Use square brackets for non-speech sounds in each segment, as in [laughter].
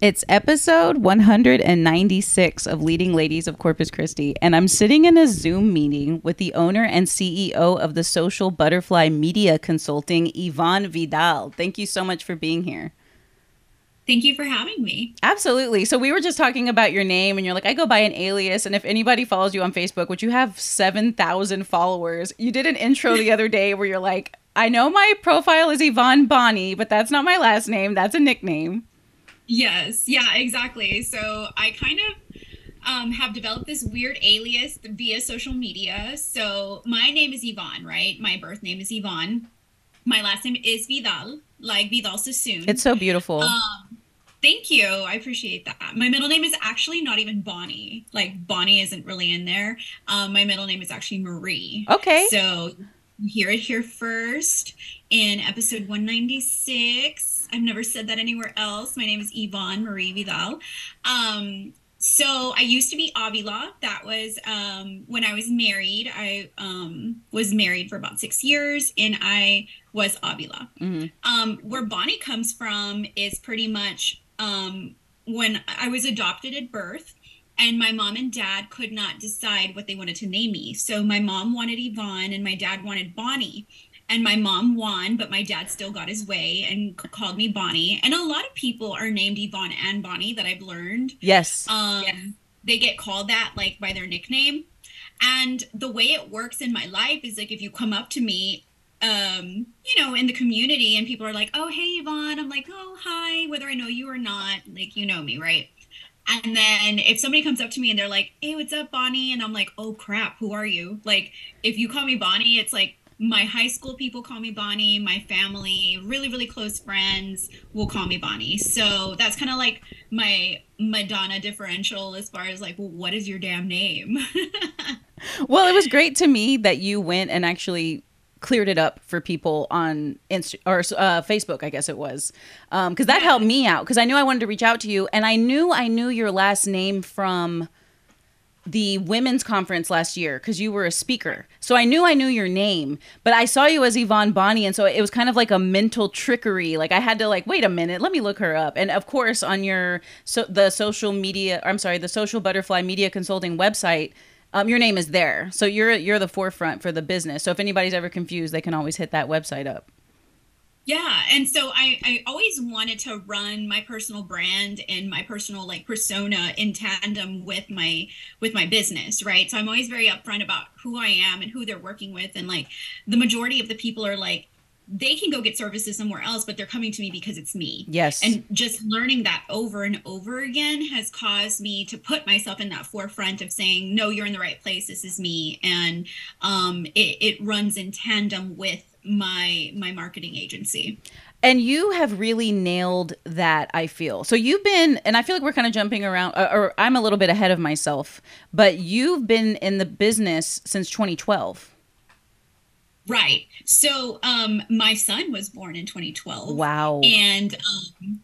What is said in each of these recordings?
It's episode 196 of Leading Ladies of Corpus Christi, and I'm sitting in a Zoom meeting with the owner and CEO of the Social Butterfly Media Consulting, Yvonne Vidal. Thank you so much for being here. Thank you for having me. Absolutely. So we were just talking about your name, and you're like, I go by an alias. And if anybody follows you on Facebook, which you have 7,000 followers, you did an intro the other day where you're like, I know my profile is Yvonne Bonnie, but that's not my last name. That's a nickname. Yes, yeah, exactly. So I kind of um, have developed this weird alias via social media. So my name is Yvonne, right? My birth name is Yvonne. My last name is Vidal, like Vidal Sassoon. It's so beautiful. Um, thank you. I appreciate that. My middle name is actually not even Bonnie. Like Bonnie isn't really in there. Um, my middle name is actually Marie. Okay. So hear it here first in episode 196 I've never said that anywhere else. My name is Yvonne Marie Vidal. Um, so I used to be Avila. That was um, when I was married. I um, was married for about six years, and I was Avila. Mm-hmm. Um, where Bonnie comes from is pretty much um, when I was adopted at birth, and my mom and dad could not decide what they wanted to name me. So my mom wanted Yvonne, and my dad wanted Bonnie and my mom won, but my dad still got his way and called me Bonnie. And a lot of people are named Yvonne and Bonnie that I've learned. Yes. Um, yes. They get called that like by their nickname. And the way it works in my life is like if you come up to me, um, you know, in the community and people are like, oh, hey, Yvonne. I'm like, oh, hi, whether I know you or not, like, you know me, right? And then if somebody comes up to me and they're like, hey, what's up, Bonnie? And I'm like, oh, crap, who are you? Like, if you call me Bonnie, it's like, my high school people call me Bonnie. My family, really, really close friends, will call me Bonnie. So that's kind of like my Madonna differential as far as like, well, what is your damn name? [laughs] well, it was great to me that you went and actually cleared it up for people on Insta or uh, Facebook, I guess it was, because um, that helped me out. Because I knew I wanted to reach out to you, and I knew I knew your last name from the women's conference last year because you were a speaker. So I knew I knew your name, but I saw you as Yvonne Bonnie. And so it was kind of like a mental trickery. Like I had to like, wait a minute, let me look her up. And of course on your, so the social media, I'm sorry, the social butterfly media consulting website, um, your name is there. So you're, you're the forefront for the business. So if anybody's ever confused, they can always hit that website up. Yeah. And so I, I always wanted to run my personal brand and my personal like persona in tandem with my with my business, right? So I'm always very upfront about who I am and who they're working with. And like the majority of the people are like, they can go get services somewhere else, but they're coming to me because it's me. Yes. And just learning that over and over again has caused me to put myself in that forefront of saying, no, you're in the right place. This is me. And um, it, it runs in tandem with my my marketing agency. And you have really nailed that i feel. So you've been and i feel like we're kind of jumping around uh, or i'm a little bit ahead of myself but you've been in the business since 2012 right. So um my son was born in 2012 wow. And um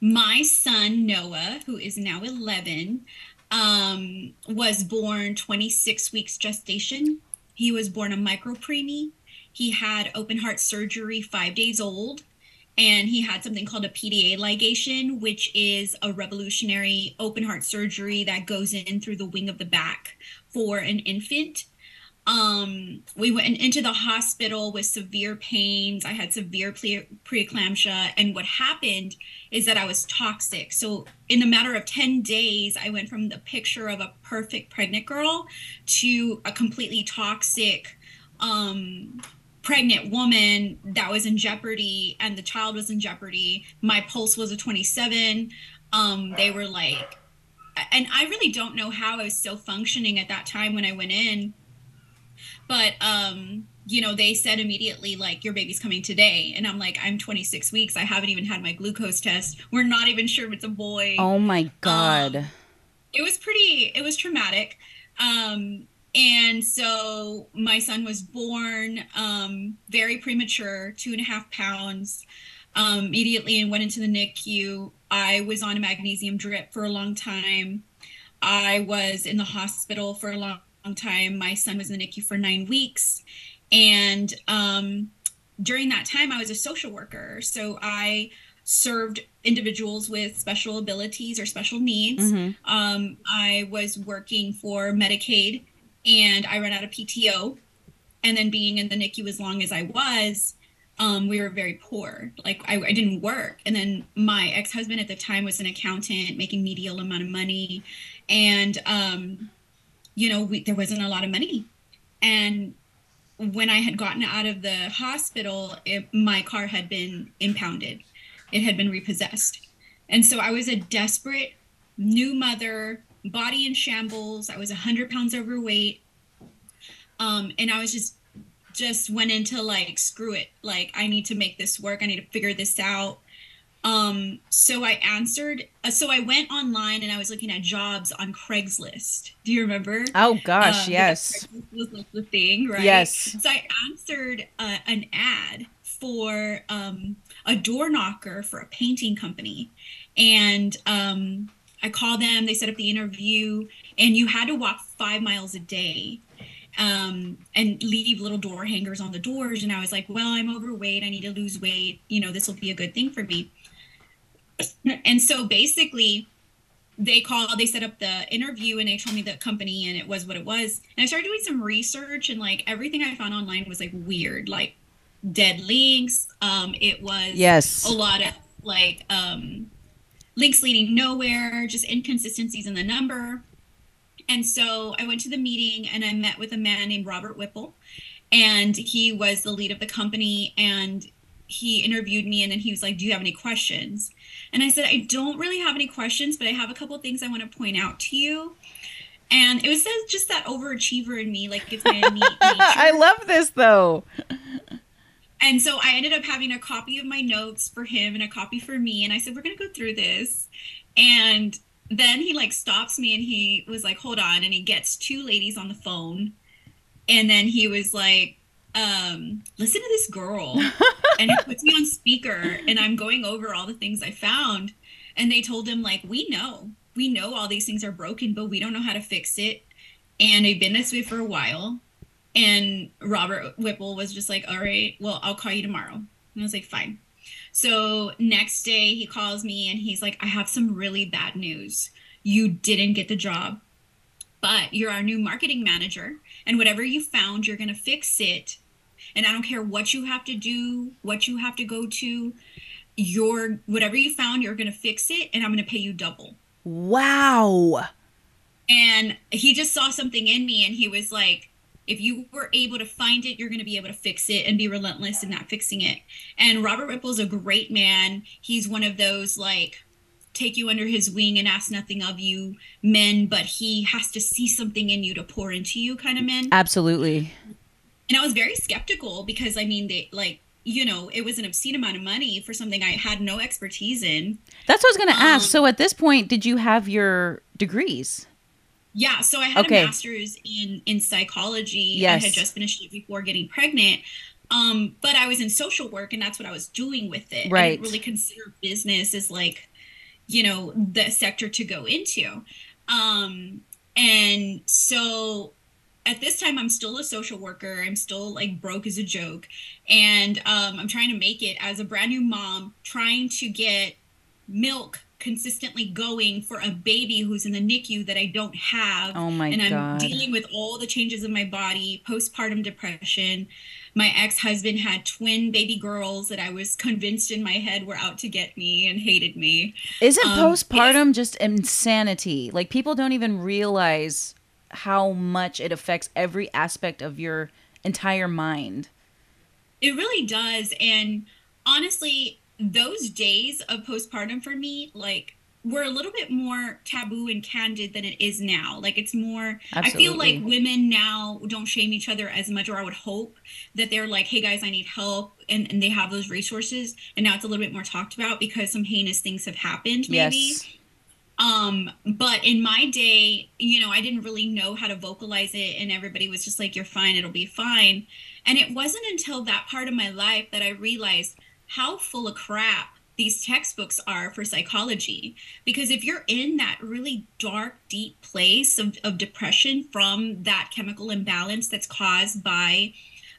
my son noah who is now 11 um was born 26 weeks gestation. He was born a micro preemie he had open heart surgery five days old, and he had something called a PDA ligation, which is a revolutionary open heart surgery that goes in through the wing of the back for an infant. Um, we went into the hospital with severe pains. I had severe pre- preeclampsia, and what happened is that I was toxic. So, in a matter of 10 days, I went from the picture of a perfect pregnant girl to a completely toxic um pregnant woman that was in jeopardy and the child was in jeopardy. My pulse was a 27. Um, they were like, and I really don't know how I was still functioning at that time when I went in. But, um, you know, they said immediately, like, your baby's coming today. And I'm like, I'm 26 weeks. I haven't even had my glucose test. We're not even sure if it's a boy. Oh my God. Um, it was pretty, it was traumatic. Um, and so my son was born um, very premature, two and a half pounds, um, immediately and went into the NICU. I was on a magnesium drip for a long time. I was in the hospital for a long, long time. My son was in the NICU for nine weeks. And um, during that time, I was a social worker. So I served individuals with special abilities or special needs. Mhm. Um, I was working for Medicaid and I ran out of PTO. And then being in the NICU as long as I was, um, we were very poor. Like I, I didn't work. And then my ex-husband at the time was an accountant making medial amount of money. And, um, you know, we, there wasn't a lot of money. And when I had gotten out of the hospital, it, my car had been impounded. It had been repossessed. And so I was a desperate new mother, body in shambles. I was 100 pounds overweight. Um, and I was just, just went into like, screw it. Like, I need to make this work. I need to figure this out. Um, so I answered, uh, so I went online and I was looking at jobs on Craigslist. Do you remember? Oh gosh, Um, yes. was like the thing, right? Yes. So I answered uh, an ad for um, a door knocker for a painting company, and um, I called them. They set up the interview, and you had to walk five miles a day. Um, and leave little door hangers on the doors. And I was like, well, I'm overweight. I need to lose weight. You know, this will be a good thing for me. and so basically, they called they set up the interview and they told me the company and it was what it was and i started doing some research and like everything i found online was like weird like dead links um it was Yes. a lot of like um links leading nowhere just inconsistencies in the number. And so i went to the meeting and i met with a man named robert whipple and he was the lead of the company and he interviewed me and then he was like do you have any questions? And i said i don't really have any questions but i have a couple of things i want to point out to you. And it was just that overachiever in me like it's my innate I love this though. And so I ended up having a copy of my notes for him and a copy for me. And I said, We're going to go through this. And then he like stops me and he was like, Hold on. And he gets two ladies on the phone. And then he was like, um, Listen to this girl. [laughs] and he puts me on speaker and I'm going over all the things I found. And they told him, like, we know, we know all these things are broken, but we don't know how to fix it. And they've been this way for a while. And Robert Whipple was just like, all right, well, I'll call you tomorrow. And I was like, fine. So next day he calls me and he's like, I have some really bad news. You didn't get the job, but you're our new marketing manager. And whatever you found, you're going to fix it. And I don't care what you have to do, what you have to go to. Your whatever you found, you're going to fix it. And I'm going to pay you double Wow. and he just saw something in me and he was like if you were able to find it you're going to be able to fix it and be relentless in not fixing it and robert whipple's a great man he's one of those like take you under his wing and ask nothing of you men but he has to see something in you to pour into you kind of men Absolutely. and i was very skeptical because i mean they like you know it was an obscene amount of money for something i had no expertise in That's what I was going to ask. Um, So at this point, did you have your degrees? Yeah, so I had Okay. a master's in in psychology. Yes. I had just finished it before getting pregnant. Um, but I was in social work and that's what I was doing with it. I didn't really consider business as like, you know, the sector to go into. Um, and so at this time I'm still a social worker. I'm still like broke as a joke. And um, I'm trying to make it as a brand new mom, trying to get milk consistently going for a baby who's in the NICU that I don't have. Oh my and I'm God. dealing with all the changes in my body, postpartum depression. My ex-husband had twin baby girls that I was convinced in my head were out to get me and hated me. Isn't Um, postpartum just insanity? Like people don't even realize how much it affects every aspect of your entire mind. It really does. And honestly, those days of postpartum for me, like, were a little bit more taboo and candid than it is now. Like, it's more, I feel like women now don't shame each other as much, or I would hope that they're like, hey guys, I need help. And, and they have those resources. And now it's a little bit more talked about because some heinous things have happened, maybe. Yes. Um, but in my day, you know, I didn't really know how to vocalize it, and everybody was just like, You're fine, it'll be fine. And it wasn't until that part of my life that I realized how full of crap these textbooks are for psychology. Because if you're in that really dark, deep place of, of depression from that chemical imbalance that's caused by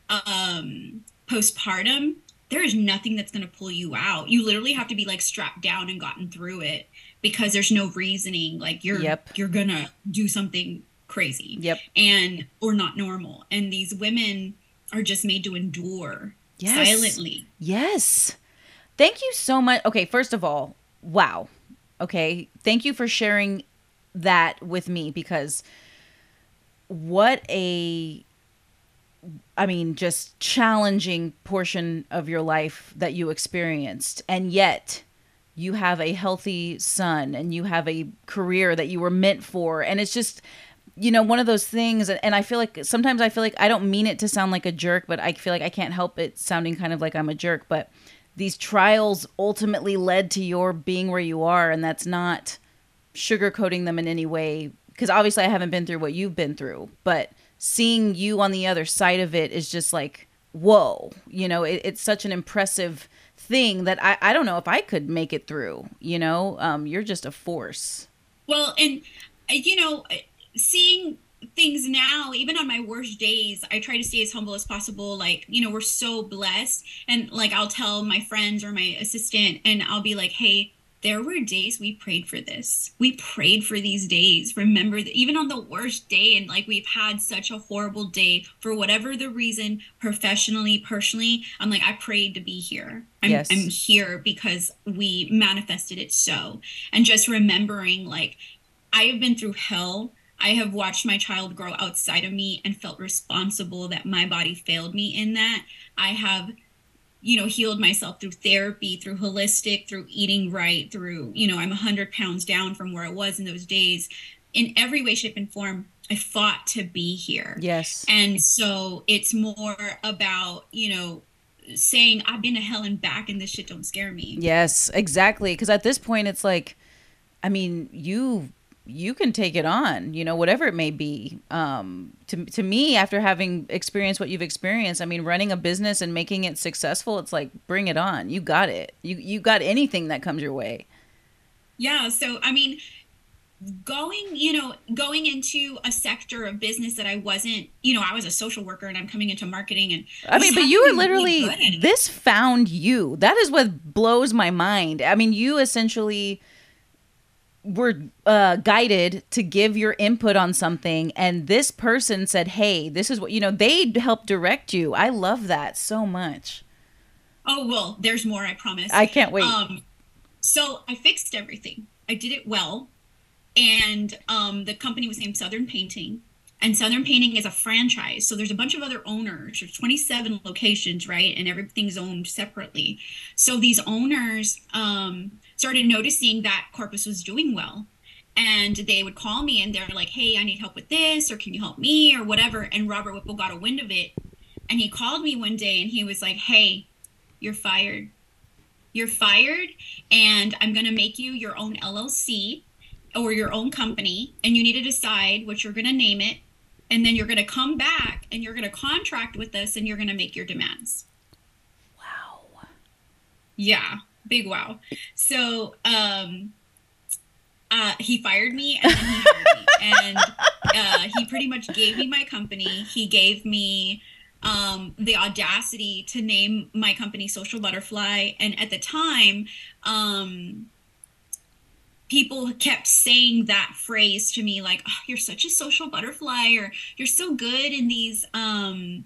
um, postpartum, there is nothing that's going to pull you out. You literally have to be like strapped down and gotten through it because there's no reasoning like you're Yep. you're going to do something crazy. Yep. And or not normal. And these women are just made to endure Yes. silently. Yes. Thank you so much. Okay, first of all, wow. Okay, thank you for sharing that with me because what a I mean, just challenging portion of your life that you experienced. And yet, you have a healthy son and you have a career that you were meant for. And it's just, you know, one of those things. And I feel like sometimes I feel like I don't mean it to sound like a jerk, but I feel like I can't help it sounding kind of like I'm a jerk. But these trials ultimately led to your being where you are. And that's not sugarcoating them in any way. Because obviously, I haven't been through what you've been through. But seeing you on the other side of it is just like, whoa. You know, it, it's such an impressive thing that I, I don't know if I could make it through. You know, um, you're just a force. Well, and uh, you know, seeing things now, even on my worst days, I try to stay as humble as possible. Like, you know, we're so blessed. And like, I'll tell my friends or my assistant, and I'll be like, hey, there were days we prayed for this. We prayed for these days. Remember that even on the worst day, and like we've had such a horrible day for whatever the reason, professionally, personally, I'm like, I prayed to be here. I'm, Yes. I'm here because we manifested it so. And just remembering, like, I have been through hell. I have watched my child grow outside of me and felt responsible that my body failed me in that. I have, you know, healed myself through therapy, through holistic, through eating right, through, you know, I'm 100 pounds down from where I was in those days. In every way, shape, and form, I fought to be here. Yes. And so it's more about, you know, saying, I've been to hell and back and this shit don't scare me. Yes, exactly. Because at this point, it's like, I mean, you you can take it on, you know, whatever it may be. Um, to to me, after having experienced what you've experienced, I mean, running a business and making it successful, it's like, bring it on. You got it. You you got anything that comes your way. Yeah. So, I mean, going, you know, going into a sector of business that I wasn't, you know, I was a social worker and I'm coming into marketing and I mean, but you were really literally it. this found you. That is what blows my mind. I mean, you essentially were uh, guided to give your input on something, and this person said, "Hey, this is what you know." They helped direct you. I love that so much. Oh, well, there's more, I promise. I can't wait. Um, so I fixed everything. I did it well. And um, the company was named Southern Painting. And Southern Painting is a franchise. So there's a bunch of other owners. There's 27 locations, right? And everything's owned separately. So these owners um, started noticing that Corpus was doing well. And they would call me and they're like, hey, I need help with this, or can you help me, or whatever. And Robert Whipple got a wind of it. And he called me one day and he was like, hey, you're fired. You're fired, and I'm going to make you your own LLC or your own company, and you need to decide what you're going to name it. And then you're going to come back and you're going to contract with us and you're going to make your demands. wow. Yeah, big wow. So, um, uh, he fired me and then he hired me. [laughs] And uh, he pretty much gave me my company. He gave me um, the audacity to name my company Social Butterfly. And at the time, um, people kept saying that phrase to me like, oh, you're such a social butterfly, or you're so good in these. Um,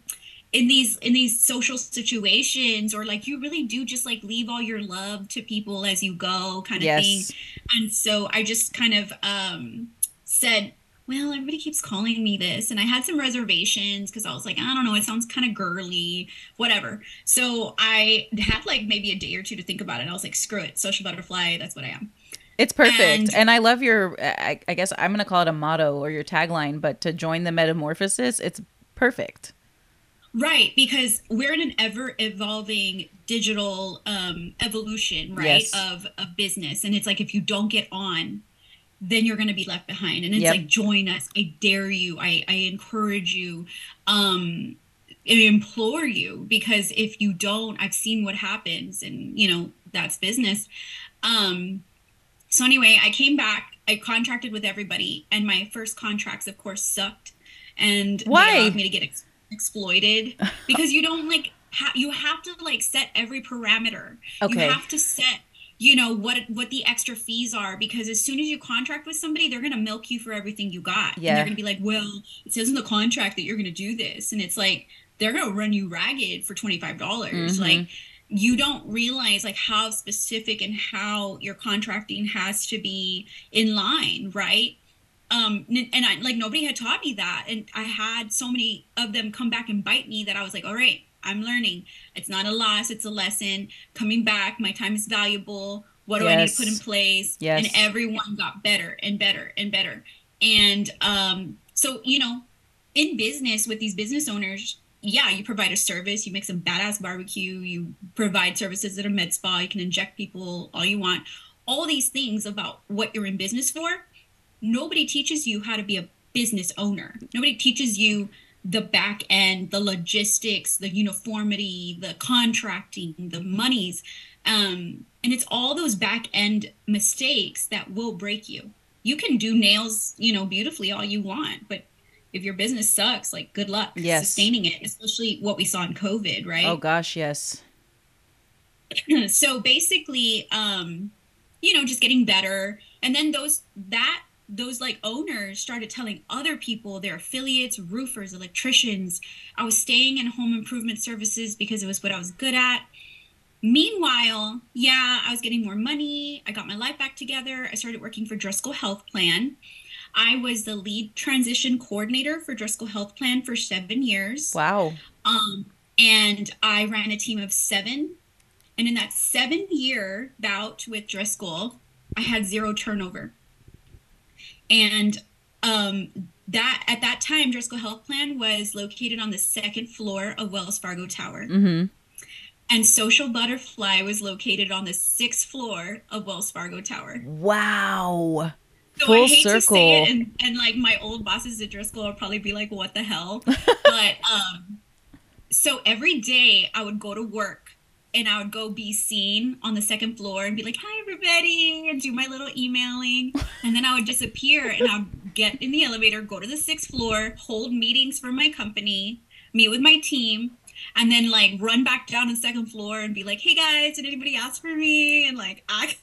in these in these social situations or like you really do just like leave all your love to people as you go kind of Yes. thing and so i just kind of um said well everybody keeps calling me this and i had some reservations because i was like i don't know it sounds kind of girly whatever so i had like maybe a day or two to think about it i was like screw it social butterfly that's what i am It's perfect. And- And, I love your, I, I guess I'm going to call it a motto or your tagline, but to join the metamorphosis, it's perfect. Right, because we're in an ever evolving digital um, evolution, right, Yes. of a business. And it's like if you don't get on, then you're going to be left behind. And it's Yep. like, join us. I dare you. I, I encourage you. Um, I implore you because if you don't, I've seen what happens, and you know that's business. Um, so anyway, I came back. I contracted with everybody, and my first contracts, of course, sucked. And they Why? allowed me to get ex- exploited [laughs] because you don't like ha- you have to like set every parameter. Okay. You have to set you know what what the extra fees are because as soon as you contract with somebody they're going to milk you for everything you got Yeah. and they're going to be like well it says in the contract that you're going to do this and it's like they're going to run you ragged for $25 Mhm. like you don't realize like how specific and how your contracting has to be in line right? Um and i like nobody had taught me that and i had so many of them come back and bite me that i was like all right i'm learning. It's not a loss it's a lesson. Coming back my time is valuable. What do i need to put in place? Yes. and everyone got better and better and better. And um so you know in business with these business owners yeah you provide a service you make some badass barbecue you provide services at a med spa you can inject people all you want. All these things about what you're in business for nobody teaches you how to be a business owner. Nobody teaches you the back end the logistics the uniformity the contracting the monies. Um, and it's all those back end mistakes that will break you. You can do nails you know beautifully all you want but if your business sucks like good luck Yes. sustaining it especially what we saw in covid right? Oh gosh, yes. [clears throat] so basically um you know just getting better. And then those that those like owners started telling other people their affiliates roofers electricians i was staying in home improvement services because it was what i was good at. Meanwhile yeah i was getting more money. I got my life back together. I started working for driscoll health plan i was the lead transition coordinator for driscoll health plan for seven years Wow. um, and I ran a team of seven. And in that seven year bout with Driscoll, I had zero turnover. And um, that at that time, Driscoll Health Plan was located on the second floor of Wells Fargo Tower. Mm-hmm. And Social Butterfly was located on the sixth floor of Wells Fargo Tower. Wow. So Full I hate to say circle. it, and, and like my old bosses at Driscoll will probably be like, "What the hell?" [laughs] but um, so every day I would go to work and I would go be seen on the second floor and be like, "Hi, everybody," and do my little emailing, and then I would disappear and I'd get in the elevator, go to the sixth floor, hold meetings for my company, meet with my team. And then like run back down to the second floor and be like, "Hey guys, did anybody ask for me?" And like act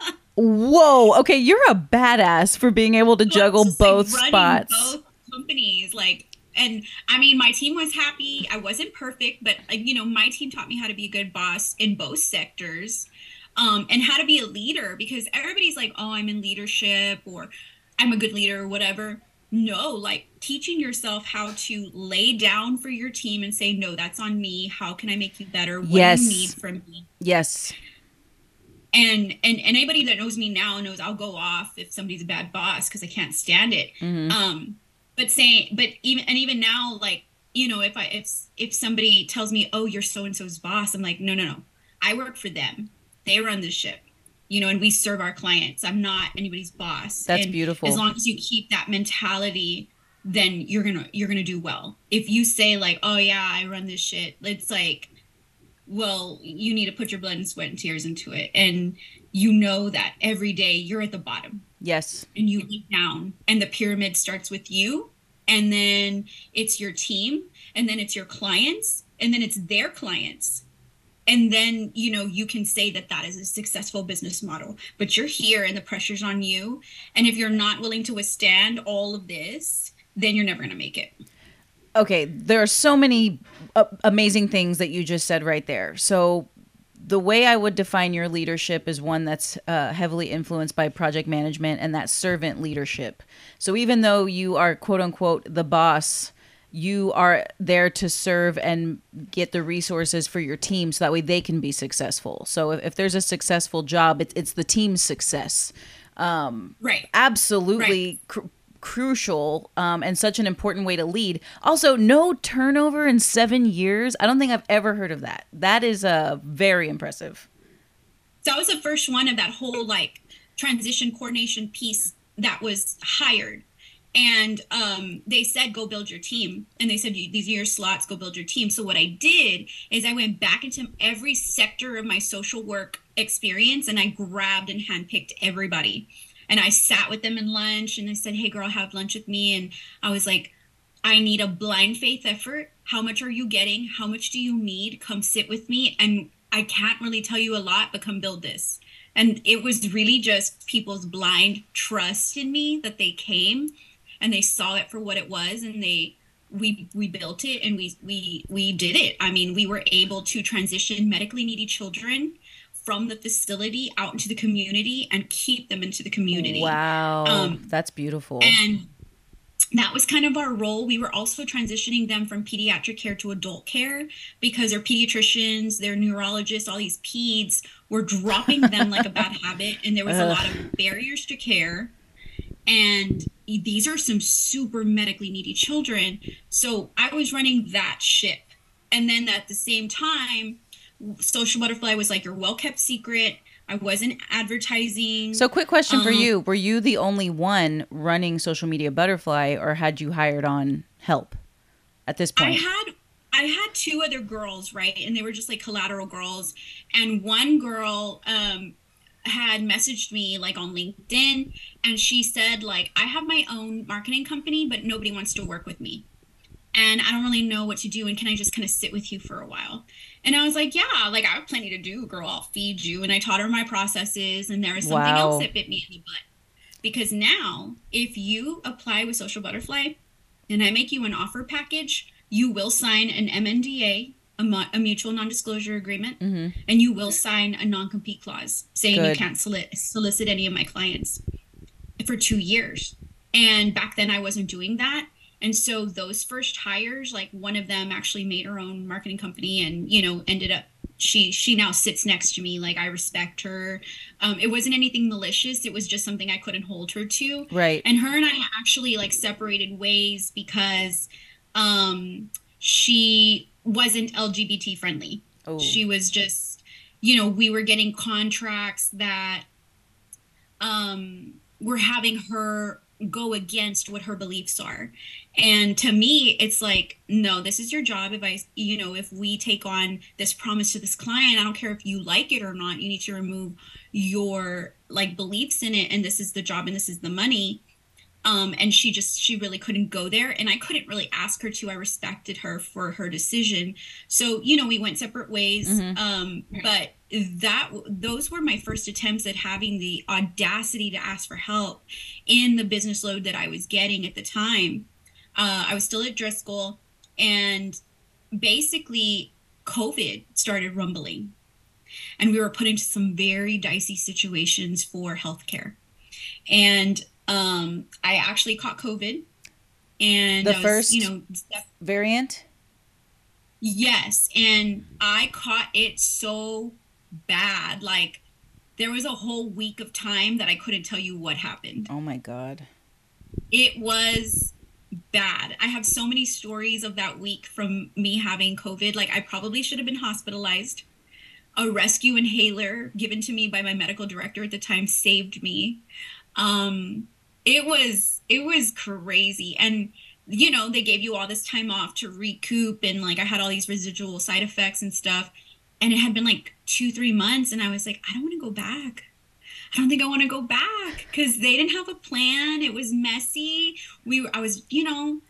[laughs] Whoa. Okay, you're a badass for being able to So juggle just, both running spots. Both companies, like, and I mean, my team was happy. I wasn't perfect, but you know, my team taught me how to be a good boss in both sectors, um, and how to be a leader. Because everybody's like, "Oh, I'm in leadership," or "I'm a good leader," or whatever. No, like teaching yourself how to lay down for your team and say, "No, that's on me. How can I make you better? What Yes. do you need from me?" Yes. And and anybody that knows me now knows I'll go off if somebody's a bad boss because I can't stand it. Mhm. Um, but saying, but even and even now, like you know, if I if if somebody tells me, "Oh, you're so and so's boss," I'm like, no, no, no, I work for them. They run the ship, you know, and we serve our clients. I'm not anybody's boss. That's And beautiful. As long as you keep that mentality, then you're gonna you're gonna do well. If you say like, "Oh yeah, I run this shit," it's like well, you need to put your blood and sweat and tears into it. And you know that every day you're at the bottom Yes. and you look down, and the pyramid starts with you, and then it's your team, and then it's your clients, and then it's their clients. And then, you know, you can say that that is a successful business model, but you're here and the pressure's on you. And if you're not willing to withstand all of this, then you're never going to make it. Okay, there are so many uh, amazing things that you just said right there. So, the way I would define your leadership is one that's uh, heavily influenced by project management and that servant leadership. So, even though you are quote unquote the boss, you are there to serve and get the resources for your team so that way they can be successful. So, if, if there's a successful job, it's, it's the team's success Right. absolutely cr- crucial um, and such an important way to lead. Also, no turnover in seven years. I don't think I've ever heard of that. That is uh, very impressive. So I was the first one of that whole like transition coordination piece that was hired. And um, they said, go build your team. And they said, these are your slots, go build your team. So what I did is I went back into every sector of my social work experience and I grabbed and handpicked everybody. And I sat with them in lunch and I said, hey, girl, have lunch with me. And I was like, I need a blind faith effort. How much are you getting? How much do you need? Come sit with me. And I can't really tell you a lot, but come build this. And it was really just people's blind trust in me that they came and they saw it for what it was and they we we built it and we we we did it. I mean, we were able to transition medically needy children from the facility out into the community and keep them into the community. Wow. Um, that's beautiful. And that was kind of our role. We were also transitioning them from pediatric care to adult care because their pediatricians, their neurologists, all these peds were dropping them like a bad [laughs] habit. And there was a lot of barriers to care. And these are some super medically needy children. So I was running that ship. And then at the same time, Social Butterfly was like your well kept secret. I wasn't advertising. So, quick question um, for you: Were you the only one running Social Media Butterfly, or had you hired on help at this point? I had I had two other girls, right, and they were just like collateral girls, and one girl um, had messaged me like on LinkedIn, and she said like I have my own marketing company, but nobody wants to work with me and I don't really know what to do. And can I just kind of sit with you for a while? And I was like, yeah, like I have plenty to do, girl. I'll feed you. And I taught her my processes. And there was something wow. else that bit me in the butt. Because now, if you apply with Social Butterfly and I make you an offer package, you will sign an MNDA, a, a mutual non disclosure agreement, mm-hmm. and you will sign a non compete clause saying Good. you can't solicit any of my clients for two years. And back then, I wasn't doing that and so those first hires like one of them actually made her own marketing company and you know ended up she she now sits next to me. Like i respect her. Um, it wasn't anything malicious. It was just something i couldn't hold her to. Right. And her and i actually like separated ways because um she wasn't lgbt friendly. Oh. she was just you know we were getting contracts that um were having her go against what her beliefs are. And to me it's like no this is your job. If i you know if we take on this promise to this client i don't care if you like it or not. You need to remove your like beliefs in it and this is the job and this is the money um, and she just she really couldn't go there and i couldn't really ask her to. I respected her for her decision. So you know we went separate ways mm-hmm. um, but that those were my first attempts at having the audacity to ask for help in the business load that i was getting at the time. Uh, i was still at driscoll and basically covid started rumbling. And we were put into some very dicey situations for healthcare. And um, I actually caught COVID, and the was, first, you know, variant. Yes, and I caught it so bad. Like there was a whole week of time that I couldn't tell you what happened. Oh my god. It was bad. I have so many stories of that week from me having COVID. Like I probably should have been hospitalized. A rescue inhaler given to me by my medical director at the time saved me. Um, it was it was crazy. And you know they gave you all this time off to recoup and like i had all these residual side effects and stuff. And it had been like two three months and i was like i don't want to go back. I don't think i want to go back because they didn't have a plan. It was messy. We i was you know.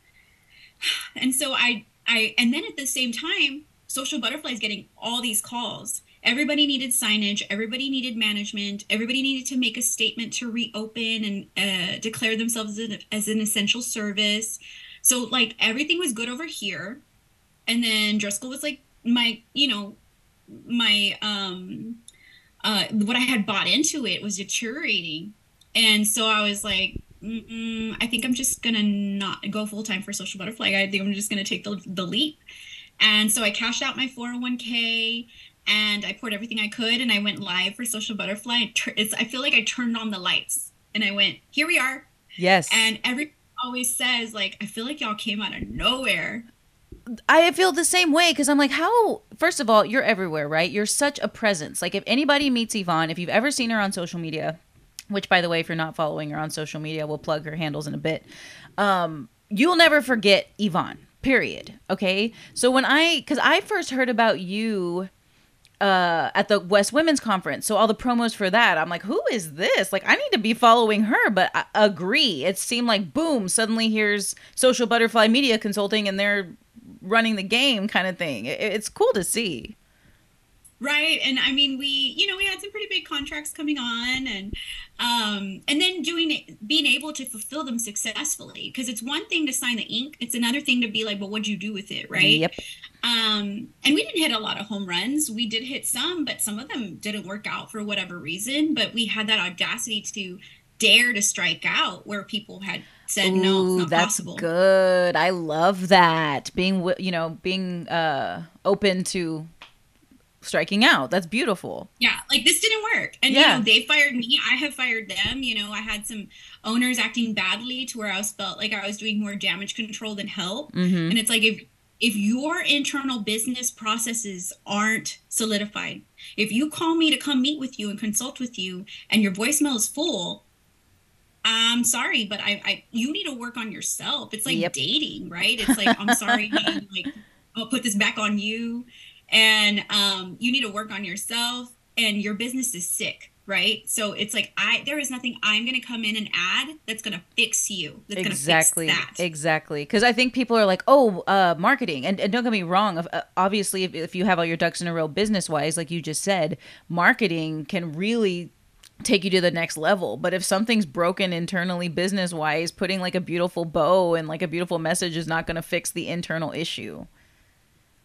[sighs] And so i i and then at the same time social butterflies getting all these calls everybody needed signage. Everybody needed management. Everybody needed to make a statement to reopen and uh, declare themselves as an, as an essential service. So like everything was good over here. And then driscoll was like my you know my um uh what i had bought into it was deteriorating. And so i was like I think I'm just gonna not go full time for Social Butterfly. I think I'm just gonna take the, the leap. And so I cashed out my 401k and I poured everything I could and I went live for Social Butterfly. It's, I feel like I turned on the lights and I went, here we are. Yes. And every always says like, I feel like y'all came out of nowhere. I feel the same way because I'm like, how? First of all, you're everywhere, right? You're such a presence. Like, if anybody meets Yvonne, if you've ever seen her on social media, which, by the way, if you're not following her on social media, we'll plug her handles in a bit. Um, you'll never forget Yvonne. Period. Okay. So when I, because I first heard about you uh, at the West Women's Conference. So all the promos for that, I'm like, who is this? Like, I need to be following her. But I agree, it seemed like boom, suddenly here's Social Butterfly Media Consulting, and they're running the game, kind of thing. It, it's cool to see. Right. And I mean, we, you know, we had some pretty big contracts coming on and, um, and then doing it, being able to fulfill them successfully. Cause it's one thing to sign the ink. It's another thing to be like, well, what'd you do with it? Right. Yep. Um, and we didn't hit a lot of home runs. We did hit some, but some of them didn't work out for whatever reason. But we had that audacity to dare to strike out where people had said Ooh, no, it's that's possible. good. I love that. Being, you know, being uh, open to striking out. That's beautiful. Yeah, like this didn't work. And Yeah. you know, they fired me. I have fired them. You know, I had some owners acting badly to where I was felt like I was doing more damage control than help. Mm-hmm. And it's like if if your internal business processes aren't solidified, if you call me to come meet with you and consult with you and your voicemail is full, I'm sorry, but I, I you need to work on yourself. It's like Yep. dating, right? It's like I'm sorry, honey, [laughs] like I'll put this back on you, and um, you need to work on yourself. And your business is sick, right? So it's like I there is nothing I'm going to come in and add that's going to fix you. That's exactly fix that. exactly because i think people are like oh uh marketing and, and don't get me wrong of- uh, obviously if, if you have all your ducks in a row business wise like you just said marketing can really take you to the next level but if something's broken internally business wise putting like a beautiful bow and like a beautiful message is not going to fix the internal issue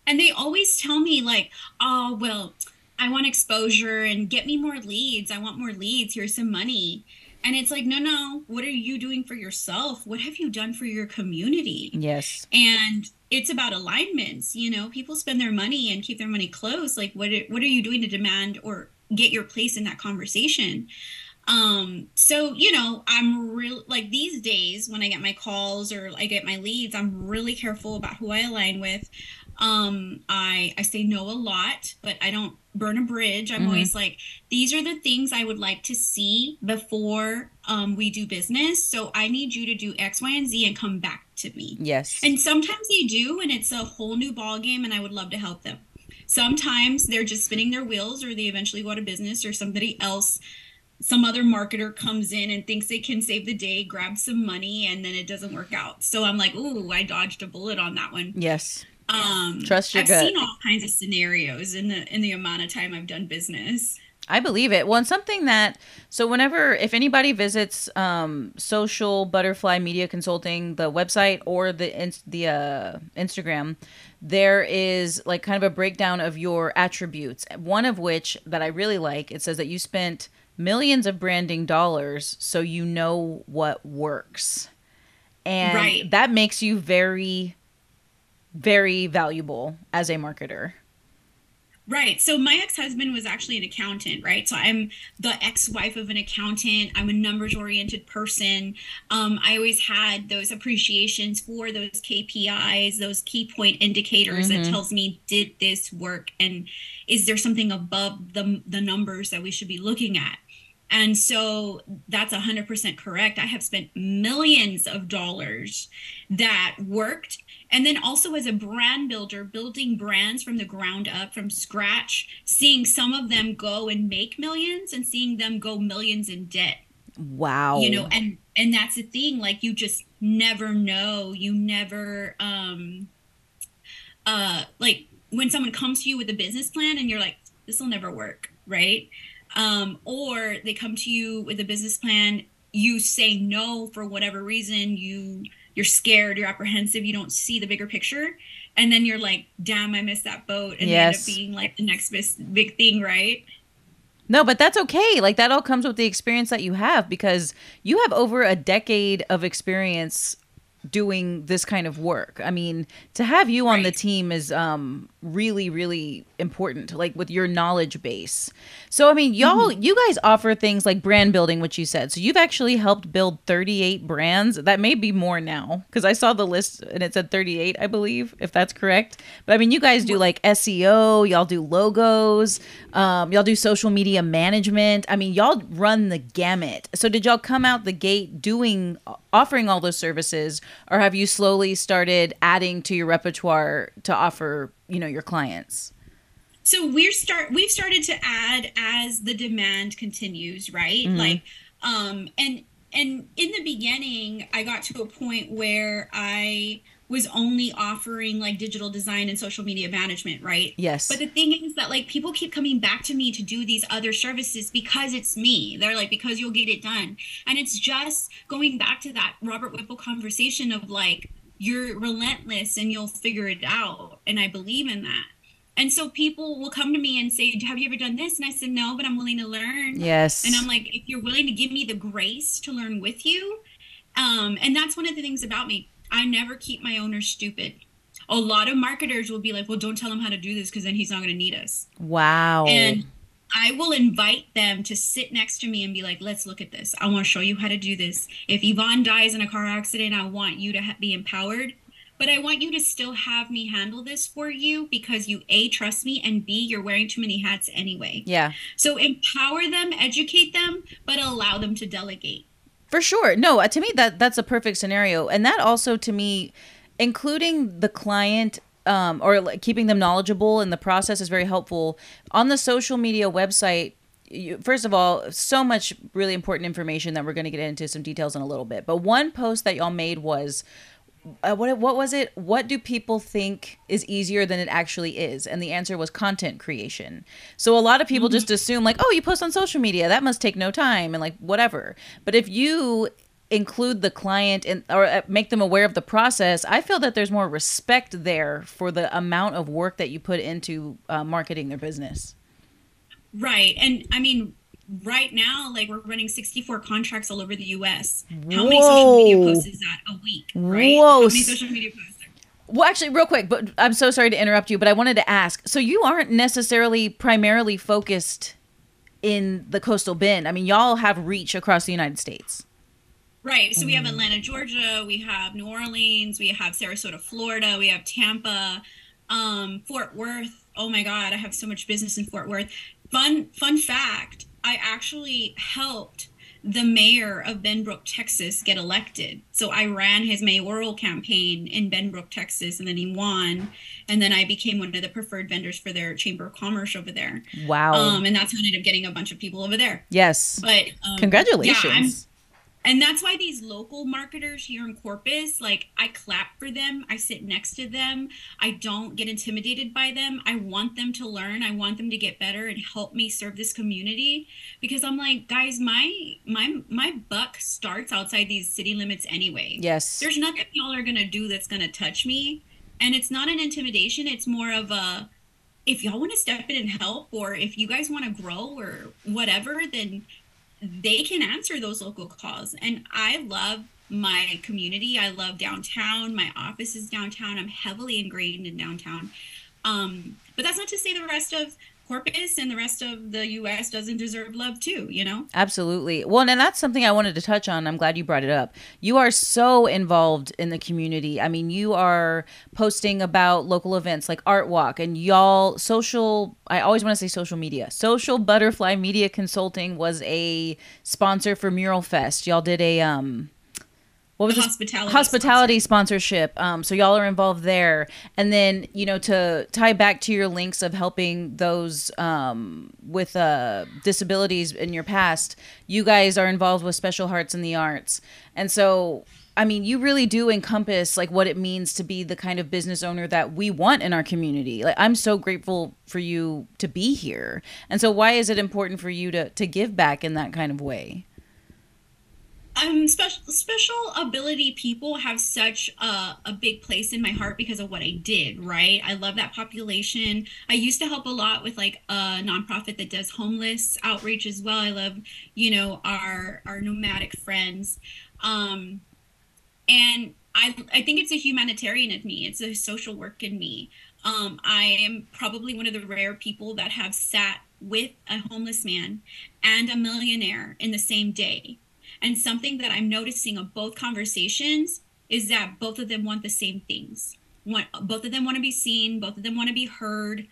And they always tell me like, "Oh, well, I want exposure and get me more leads. I want more leads. Here's some money." And it's like, "No, no. What are you doing for yourself? What have you done for your community?" yes And it's about alignments, you know. People spend their money and keep their money close. Like what are, what are you doing to demand or get your place in that conversation? Um, so you know, I'm real like these days when I get my calls or I get my leads, I'm really careful about who I align with. Um, I I say no a lot, but I don't burn a bridge. I'm Mhm. always like, these are the things I would like to see before um, we do business. So I need you to do X, Y, and Z and come back to me. yes And sometimes they do, and it's a whole new ball game, and I would love to help them. Sometimes they're just spinning their wheels, or they eventually go out of business, or somebody else, some other marketer comes in and thinks they can save the day, grab some money, and then it doesn't work out. So I'm like, ooh, I dodged a bullet on that one. yes Um, Trust your I've gut. seen all kinds of scenarios in the in the amount of time I've done business. I believe it. Well, and something that so whenever if anybody visits um, Social Butterfly Media Consulting, the website or the the uh, Instagram, there is like kind of a breakdown of your attributes. One of which that I really like. It says that you spent millions of branding dollars, so you know what works, and Right. that makes you very, very valuable as a marketer. Right. So my ex-husband was actually an accountant, right? So I'm the ex-wife of an accountant. I'm a numbers-oriented person. Um, I always had those appreciations for those KPIs, those key point indicators Mhm. that tells me did this work and is there something above the the numbers that we should be looking at? And so that's 100% correct. I have spent millions of dollars that worked. And then also as a brand builder, building brands from the ground up, from scratch, seeing some of them go and make millions and seeing them go millions in debt. Wow. you know and and that's the thing like you just never know. You never um uh like when someone comes to you with a business plan and you're like this will never work right? Um or they come to you with a business plan you say no for whatever reason you you're scared you're apprehensive you don't see the bigger picture and then you're like damn i missed that boat and Yes. end up being like the next big thing right No, but that's okay. Like that all comes with the experience that you have because you have over a decade of experience doing this kind of work. I mean, to have you on the team is um really really important like with your knowledge base. So I mean, y'all Mm-hmm. you guys offer things like brand building which you said. So you've actually helped build 38 brands. That may be more now cuz I saw the list and it said 38, I believe, if that's correct. But I mean, you guys do like SEO, y'all do logos, um y'all do social media management. I mean, y'all run the gamut. So did y'all come out the gate doing offering all those services or have you slowly started adding to your repertoire to offer, you know, your clients? So we're start we've started to add as the demand continues, right? Mhm. Like um and and in the beginning I got to a point where I was only offering like digital design and social media management, right? Yes. But the thing is that like people keep coming back to me to do these other services because it's me. They're like because you'll get it done. And it's just going back to that Robert Whipple conversation of like you're relentless and you'll figure it out and I believe in that. And so people will come to me and say, "Have you ever done this?" And I said, "No, but I'm willing to learn." yes. And I'm like, "If you're willing to give me the grace to learn with you." Um and that's one of the things about me. I never keep my owners stupid. A lot of marketers will be like, "Well, don't tell him how to do this because then he's not going to need us." wow. And I will invite them to sit next to me and be like, let's look at this. I want to show you how to do this. If Yvonne dies in a car accident, I want you to ha- be empowered. But I want you to still have me handle this for you because you A, trust me, and B, you're wearing too many hats anyway. yeah. So empower them, educate them, but allow them to delegate. For sure. No, uh, to me that that's a perfect scenario, and that also to me, including the client um, or like, keeping them knowledgeable in the process is very helpful. On the social media website, you, first of all, so much really important information that we're going to get into some details in a little bit. But one post that y'all made was. Uh, what what was it? What do people think is easier than it actually is? And the answer was content creation. So a lot of people just assume like, oh, you post on social media, that must take no time and like whatever. But if you include the client and or uh, make them aware of the process, I feel that there's more respect there for the amount of work that you put into uh, marketing their business. Right. And I mean, right now, like we're running 64 contracts all over the US. How many social media posts is that a week? Right? Whoa. How many social media posts? Well, actually, real quick, but I'm so sorry to interrupt you, but I wanted to ask. So you aren't necessarily primarily focused in the coastal bend. I mean, y'all have reach across the United States. Right. So we Mm. have Atlanta, Georgia. We have New Orleans. We have Sarasota, Florida. We have Tampa, um, Fort Worth. Oh my God, I have so much business in Fort Worth. Fun, fun fact: I actually helped the mayor of Benbrook, Texas, get elected. So I ran his mayoral campaign in Benbrook, Texas, and then he won. And then I became one of the preferred vendors for their chamber of commerce over there. Wow. Um, and that's how I ended up getting a bunch of people over there. yes. But um, Congratulations. Yeah, and that's why these local marketers here in Corpus, like I clap for them, I sit next to them, I don't get intimidated by them. I want them to learn, I want them to get better and help me serve this community because I'm like, guys, my my my buck starts outside these city limits anyway. yes. There's nothing y'all are gonna do that's gonna touch me. And it's not an intimidation, it's more of a if y'all want to step in and help or if you guys want to grow or whatever, then they can answer those local calls. And I love my community. I love downtown. My office is downtown. I'm heavily ingrained in downtown. Um, but that's not to say the rest of Corpus and the rest of the US doesn't deserve love too, you know? Absolutely. Well, and that's something I wanted to touch on. I'm glad you brought it up. You are so involved in the community. I mean, you are posting about local events like Art Walk and y'all social, I always want to say social media. Social Butterfly Media Consulting was a sponsor for Mural Fest. Y'all did a um what was hospitality hospitality sponsorship um so y'all are involved there and then you know to tie back to your links of helping those um with uh disabilities in your past you guys are involved with special hearts in the arts and so I mean, you really do encompass like what it means to be the kind of business owner that we want in our community. Like I'm so grateful for you to be here. And so why is it important for you to to give back in that kind of way? Um special special ability people have such a, a big place in my heart because of what i did right? I love that population. I used to help a lot with like a nonprofit that does homeless outreach as well. I love you know our our nomadic friends. Um and i i think it's a humanitarian in me. It's a social work in me. Um i am probably one of the rare people that have sat with a homeless man and a millionaire in the same day and something that I'm noticing of both conversations is that both of them want the same things. Both of them want to be seen, both of them want to be heard.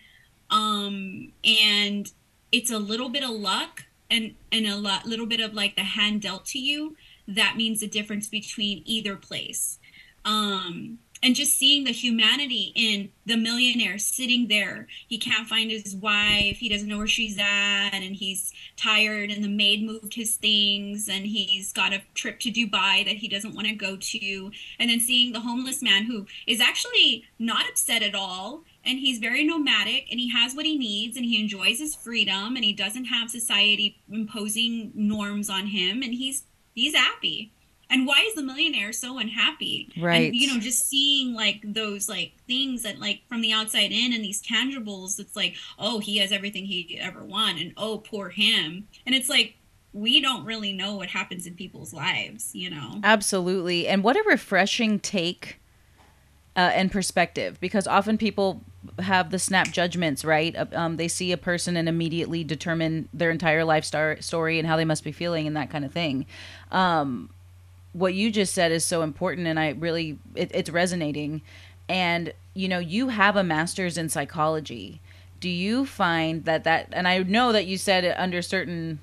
Um, and it's a little bit of luck and, and a lot, little bit of like the hand dealt to you. That means the difference between either place. Um, and just seeing the humanity in the millionaire sitting there. He can't find his wife. He doesn't know where she's at. And he's tired. And the maid moved his things. And he's got a trip to dubai that he doesn't want to go to. And then seeing the homeless man who is actually not upset at all. And he's very nomadic. And he has what he needs. And he enjoys his freedom. And he doesn't have society imposing norms on him. And he's he's happy and why is the millionaire so unhappy? Right. and, you know just seeing like those like things that like from the outside in and these tangibles it's like oh he has everything he ever want and oh poor him. And it's like we don't really know what happens in people's lives you know? Absolutely. And what a refreshing take uh, and perspective because often people have the snap judgments right? Um, they see a person and immediately determine their entire life star- story and how they must be feeling and that kind of thing. Um, what you just said is so important and i really it, it's resonating. And you know you have a master's in psychology. Do you find that that and i know that you said under certain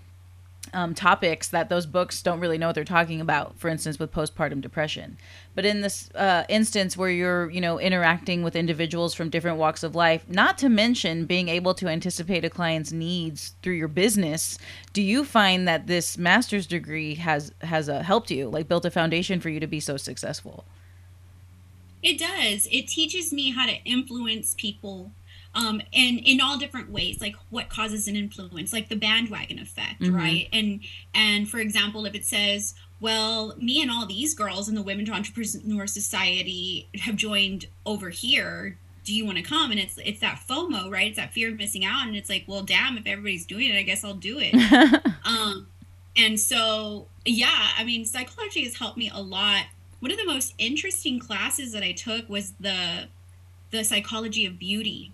um, topics that those books don't really know what they're talking about for instance with postpartum depression. But in this uh, instance where you're you know interacting with individuals from different walks of life not to mention being able to anticipate a client's needs through your business do you find that this master's degree has has uh, helped you like built a foundation for you to be so successful? It does. It teaches me how to influence people um, and in all different ways like what causes an influence like the bandwagon effect mm-hmm. right? And and for example if it says well me and all these girls in the women entrepreneur society have joined over here do you want to come? And it's it's that fomo right? It's that fear of missing out and it's like well damn if everybody's doing it i guess i'll do it. [laughs] Um and so yeah i mean psychology has helped me a lot. One of the most interesting classes that i took was the the psychology of beauty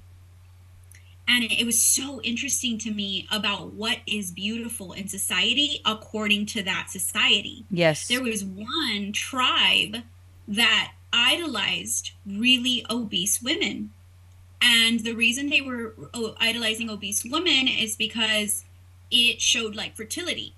and it was so interesting to me about what is beautiful in society according to that society. Yes. There was one tribe that idolized really obese women. And the reason they were oh, idolizing obese women is because it showed like fertility.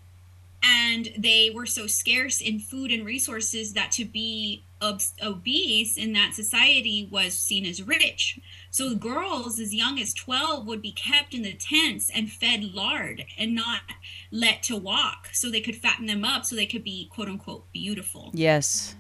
And they were so scarce in food and resources that to be ob- obese in that society was seen as rich. So girls as young as 12 would be kept in the tents and fed lard and not let to walk so they could fatten them up so they could be quote unquote beautiful. Yes.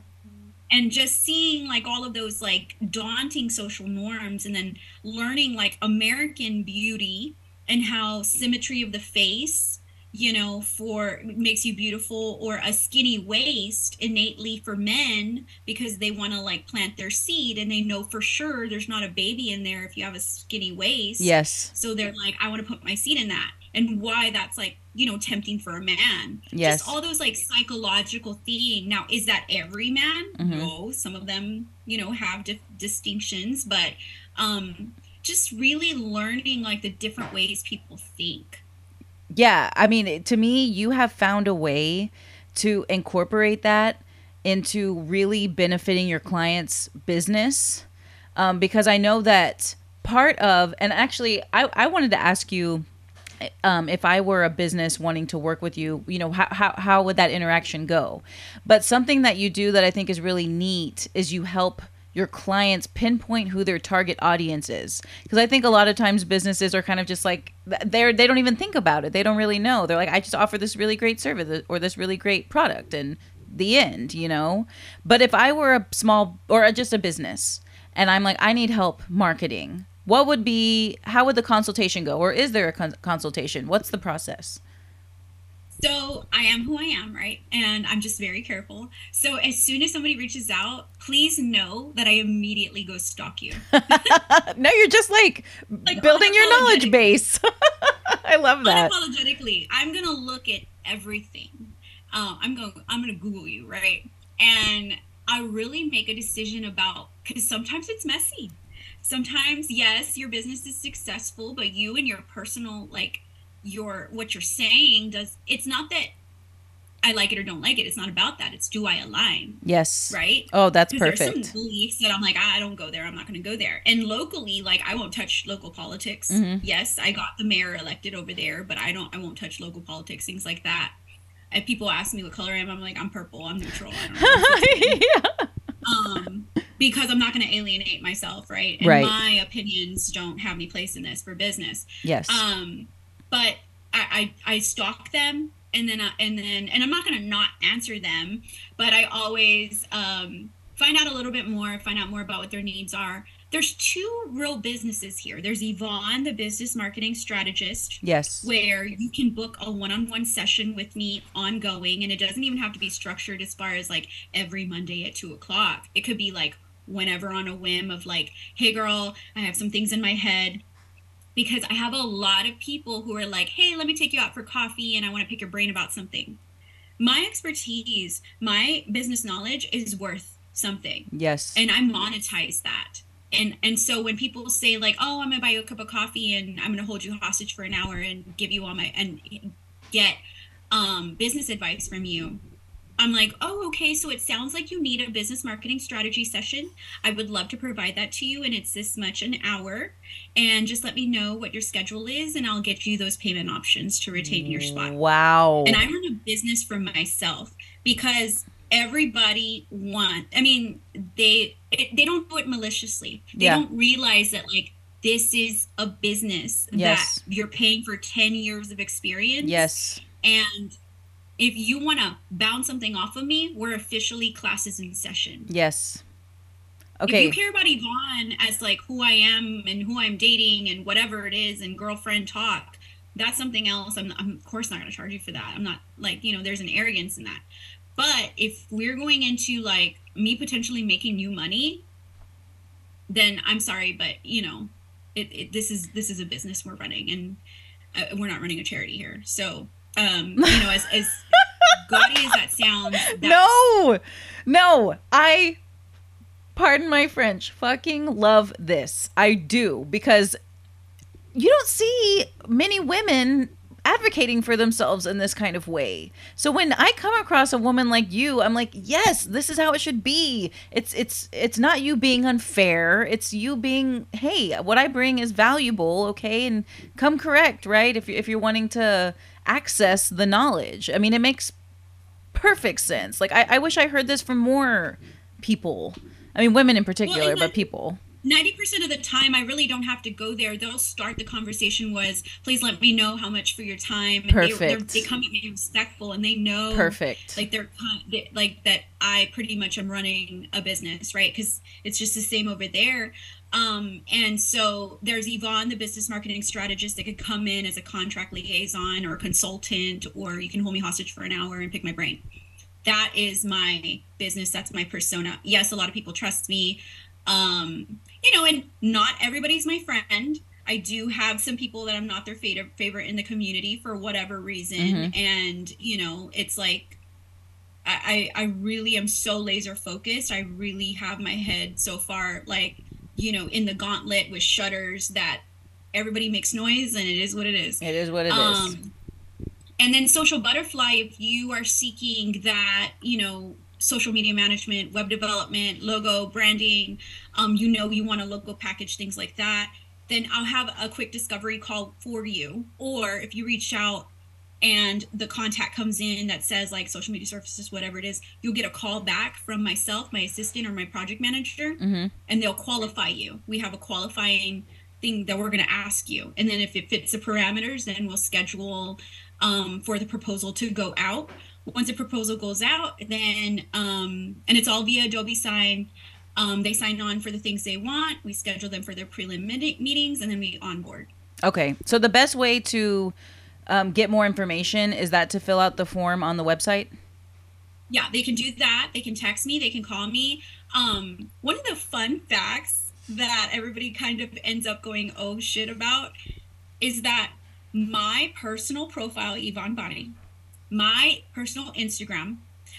And just seeing like all of those like daunting social norms and then learning like American beauty and how symmetry of the face you know, for makes you beautiful, or a skinny waist innately for men because they want to like plant their seed and they know for sure there's not a baby in there if you have a skinny waist. Yes. So they're like, I want to put my seed in that. And why that's like, you know, tempting for a man. Yes. Just all those like psychological thing. Now, is that every man? Mm-hmm. No. Some of them, you know, have dif- distinctions, but um, just really learning like the different ways people think yeah, I mean, to me, you have found a way to incorporate that into really benefiting your client's business. Um, because I know that part of, and actually, I, I wanted to ask you um, if I were a business wanting to work with you, you know, how, how, how would that interaction go? But something that you do that I think is really neat is you help your clients pinpoint who their target audience is. Because i think a lot of times businesses are kind of just like they're they don't even think about it. They don't really know. They're like i just offer this really great service uh, or this really great product and the end you know? But if i were a small or just a business and i'm like i need help marketing what would be how would the consultation go? Or is there a con- consultation? What's the process so I am who I am, right? And I'm just very careful. So as soon as somebody reaches out, please know that I immediately go stalk you. [laughs] no, you're just like, like building your knowledge base. [laughs] I love that. Unapologetically, I'm gonna look at everything. Uh, I'm going. I'm gonna Google you, right? And I really make a decision about because sometimes it's messy. Sometimes, yes, your business is successful, but you and your personal like your what you're saying does it's not that I like it or don't like it. It's not about that. It's do I align? Yes. Right? Oh, that's perfect. There's some beliefs that I'm like, I don't go there. I'm not going to go there. And locally, like, I won't touch local politics. Mm-hmm. Yes, I got the mayor elected over there, but I don't. I won't touch local politics. Things like that. If people ask me what color I am, I'm like, I'm purple. I'm neutral. I don't know. [laughs] yeah. Um, because I'm not going to alienate myself, right? And Right. my opinions don't have any place in this for business. Yes. Um, but I, I I stalk them and then I, and then and I'm not to not answer them, but I always um, find out a little bit more, find out more about what their needs are. There's two real businesses here. There's Yvonne, the business marketing strategist, yes. where you can book a one-on-one session with me ongoing and it doesn't even have to be structured as far as like every monday at two o'clock it could be like whenever on a whim of like hey girl i have some things in my head because i have a lot of people who are like hey let me take you out for coffee and i want to pick your brain about something my expertise my business knowledge is worth something Yes. and I monetize that. And and so when people say like, "Oh, I'm gonna buy you a cup of coffee and I'm gonna hold you hostage for an hour and give you all my and get um, business advice from you," I'm like, "Oh, okay. So it sounds like you need a business marketing strategy session. I would love to provide that to you, and it's this much an hour. And just let me know what your schedule is, and I'll get you those payment options to retain your spot." Wow. and I run a business for myself because everybody want. I mean, they it, they don't do it maliciously. They Yeah. don't realize that like this is a business Yes. that you're paying for ten years of experience. yes. and if you want to bounce something off of me, we're officially classes in session. Yes. Okay. If you care about Yvonne as like who I am and who I'm dating and whatever it is and girlfriend talk, that's something else. I'm, I'm of course not going to charge you for that. I'm not like, you know, there's an arrogance in that. But if we're going into like me potentially making you money, then I'm sorry, but you know, it, it this is this is a business we're running and uh, we're not running a charity here. So, um, [laughs] you know, as as gaudy as that sounds, [laughs] No. No. I pardon my French, fucking love this. I do because you don't see many women advocating for themselves in this kind of way. So when I come across a woman like you, I'm like, "Yes, this is how it should be." It's it's it's not you being unfair. It's you being, "Hey, what I bring is valuable, okay? And come correct, right? If you if you're wanting to access the knowledge." I mean, it makes perfect sense. Like I, I wish I heard this from more people. I mean, women in particular, and but people. 90% of the time i really don't have to go there. They'll start the conversation was please let me know how much for your time. And They, they're- Perfect. they come at me respectful and they know Perfect. like they're like that i pretty much am running a business right? Because it's just the same over there. Um and so there's yvonne the business marketing strategist that could come in as a contract liaison or a consultant or you can hold me hostage for an hour and pick my brain. That is my business. That's my persona. Yes a lot of people trust me um you know and not everybody's my friend i do have some people that i'm not their favorite favorite in the community for whatever reason Mhm. and you know it's like I, I I really am so laser focused. I really have my head so far like, you know, in the gauntlet with shutters that everybody makes noise and it is what it is. it is what it is. Um, and then social butterfly, if you are seeking that, you know, social media management, web development, logo, branding, um, you know, you want a logo package, things like that, then I'll have a quick discovery call for you. Or if you reach out and the contact comes in that says like social media services, whatever it is, you'll get a call back from myself, my assistant, or my project manager hmm and they'll qualify you. We have a qualifying thing that we're going to ask you. And then if it fits the parameters, then we'll schedule um, for the proposal to go out. Once a proposal goes out, then, um, and it's all via Adobe Sign, um, they sign on for the things they want. We schedule them for their prelim meetings and then we onboard. Okay. So the best way to um, get more information is that to fill out the form on the website. yeah, they can do that. They can text me. They can call me. Um, one of the fun facts that everybody kind of ends up going oh shit about is that my personal profile, Yvonne Bonnie, my personal Instagram,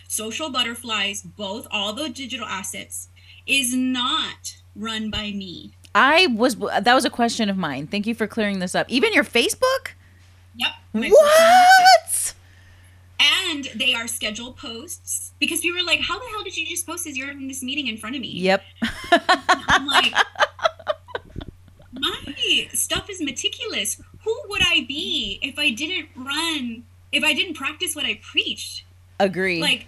Social Butterflies, both all the digital assets, is not run by me. I was that was a question of mine. Thank you for clearing this up. Even your Facebook? Yep. What? And they are scheduled posts because people are like, "How the hell did you just post this? You're in this meeting in front of me." Yep. I'm like, [laughs] my stuff is meticulous. Who would I be if I didn't run, if I didn't practice what I preached? Agree. Like,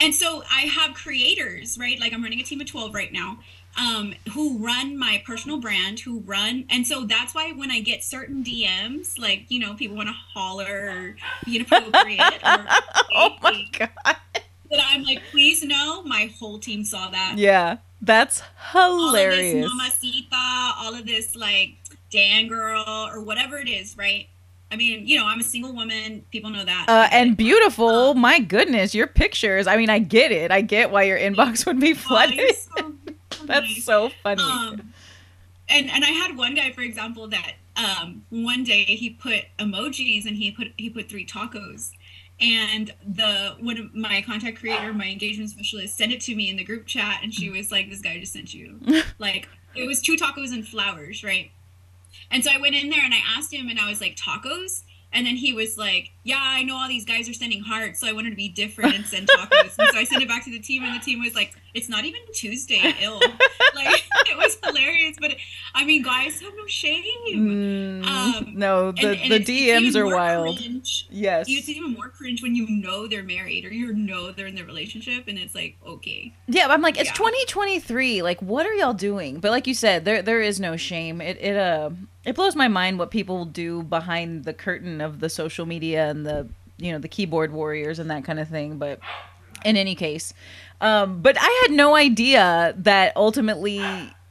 and so I have creators, right? Like I'm running a team of 12 right now, um, who run my personal brand, who run, and so that's why when I get certain DMs, like you know, people want to holler or be inappropriate. [laughs] or, oh my god. But I'm like, please no, my whole team saw that. Yeah, that's hilarious. All of this mamacita, all of this like Dan girl or whatever it is, right? I mean, you know, I'm a single woman. People know that. Uh, and beautiful. Um, my goodness, your pictures. I mean, I get it. I get why your inbox would be flooded. Oh, so, [laughs] so That's so funny. Um, and and I had one guy, for example, that um, one day he put emojis and he put he put three tacos, and the one of my contact creator, my engagement specialist, sent it to me in the group chat, and she was like, "This guy just sent you." [laughs] like it was two tacos and flowers, right? And so I went in there and I asked him, and I was like, tacos? And then he was like, "Yeah, I know all these guys are sending hearts, so I wanted to be different and send tacos." and so I sent it back to the team, and the team was like, "It's not even Tuesday, ill." [laughs] like [laughs] it was hilarious, but I mean, guys have no shame. Mm, um, no, the and, and the DMs are wild. Cringe. Yes, it's even more cringe when you know they're married or you know they're in the relationship, and it's like, okay. Yeah, but I'm like, it's yeah. 2023. Like, what are y'all doing? But like you said, there there is no shame. It it uh it blows my mind what people do behind the curtain of the social media and the you know the keyboard warriors and that kind of thing but in any case um but i had no idea that ultimately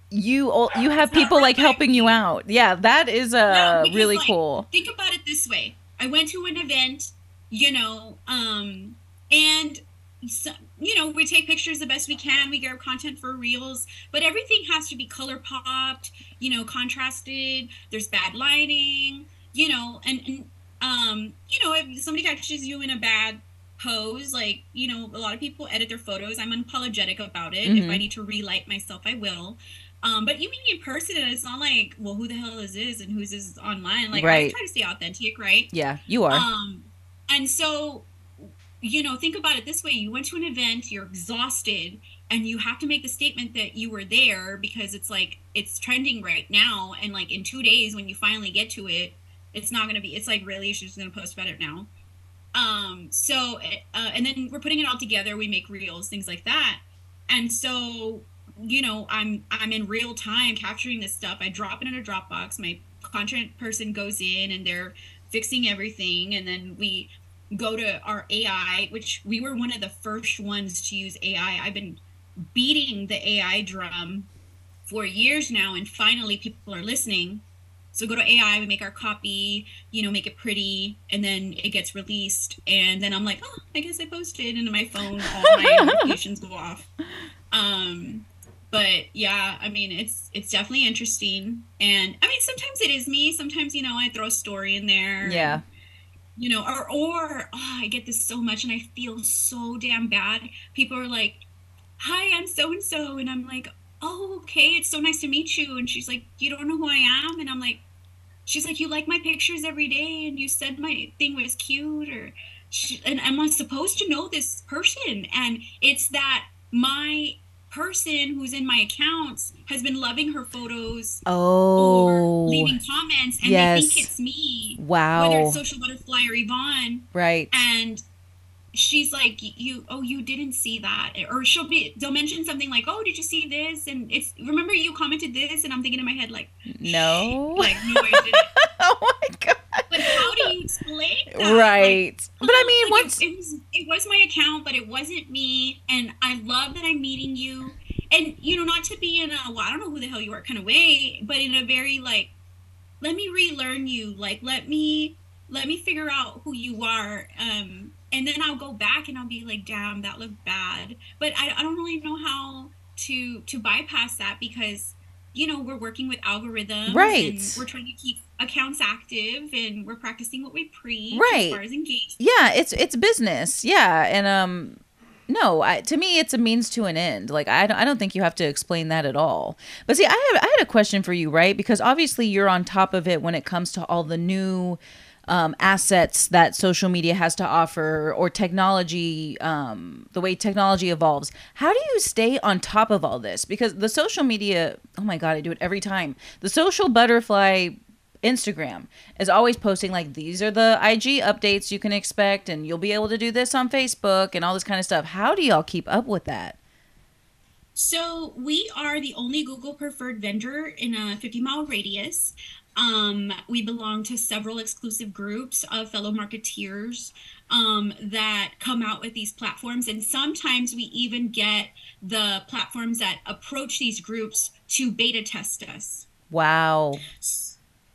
you you have people like helping you out yeah that is uh no, really like, cool think about it this way i went to an event you know um and so, you know, we take pictures the best we can. We grab content for reels, but everything has to be color popped, you know, contrasted. There's bad lighting, you know, and, and um, you know, if somebody catches you in a bad pose, like, you know, a lot of people edit their photos. I'm unapologetic about it. Mm-hmm. If I mm-hmm. need to relight myself, I will. Um, but you meet me in person, and it's not like, well, who the hell is this, and who's this online? Like, right. I try to stay authentic, right? Yeah, you are. Um, and so you know, think about it this way you went to an event, you're exhausted, and you have to make the statement that you were there because it's like it's trending right now. And like in two days, when you finally get to it, it's not going to be, it's like really, she's going to post about it now. Um, so, uh, and then we're putting it all together. We make reels, things like that. And so, you know, I'm, I'm in real time capturing this stuff. I drop it in a Dropbox. My content person goes in and they're fixing everything. And then we go to our AI, which we were one of the first ones to use AI. I've been beating the AI drum for years now, and finally people are listening. So go to AI, we make our copy, you know, make it pretty, and then it gets released. And then I'm like, oh, I guess I posted, and my phone, all my [laughs] notifications go off. Um, but yeah, I mean, it's it's definitely interesting. And I mean, sometimes it is me. Sometimes you know, I throw a story in there. Yeah you know, or or oh, I get this so much and I feel so damn bad. People are like, "Hi, I'm so and so," and I'm like, "Oh, okay, it's so nice to meet you." And she's like, "You don't know who I am?" And I'm like, "She's like, you like my pictures every day, and you said my thing was cute, or." She, and am I supposed to know this person? And it's that my person who's in my accounts has been loving her photos oh or leaving comments and yes. they think it's me wow whether it's social butterfly or yvonne right and she's like you oh you didn't see that. Or she'll be they'll mention something like oh did you see this? And it's remember you commented this? And i'm thinking in my head like no. like no i didn't. [laughs] Oh my god. But how do you explain that? right. Like, but i mean like once it, it, was, it was my account but it wasn't me. And i love that i'm meeting you. And you know not to be in a well i don't know who the hell you are kind of way but in a very like let me relearn you. Like let me let me figure out who you are. Um and then I'll go back and I'll be like, damn, that looked bad. But I, I don't really know how to to bypass that because you know we're working with algorithms right. and we're trying to keep accounts active and we're practicing what we preach right. as far as engagement. yeah it's it's business. Yeah and um no I, to me it's a means to an end. Like I don't, I don't think you have to explain that at all. But see I have, I had a question for you right? Because obviously you're on top of it when it comes to all the new um, assets that social media has to offer or technology, um, the way technology evolves. How do you stay on top of all this? Because the social media, oh my God, I do it every time. The social butterfly Instagram is always posting like these are the IG updates you can expect and you'll be able to do this on Facebook and all this kind of stuff. How do y'all keep up with that? So we are the only Google preferred vendor in a 50 mile radius. Um, we belong to several exclusive groups of fellow marketeers um, that come out with these platforms. And sometimes we even get the platforms that approach these groups to beta test us. Wow.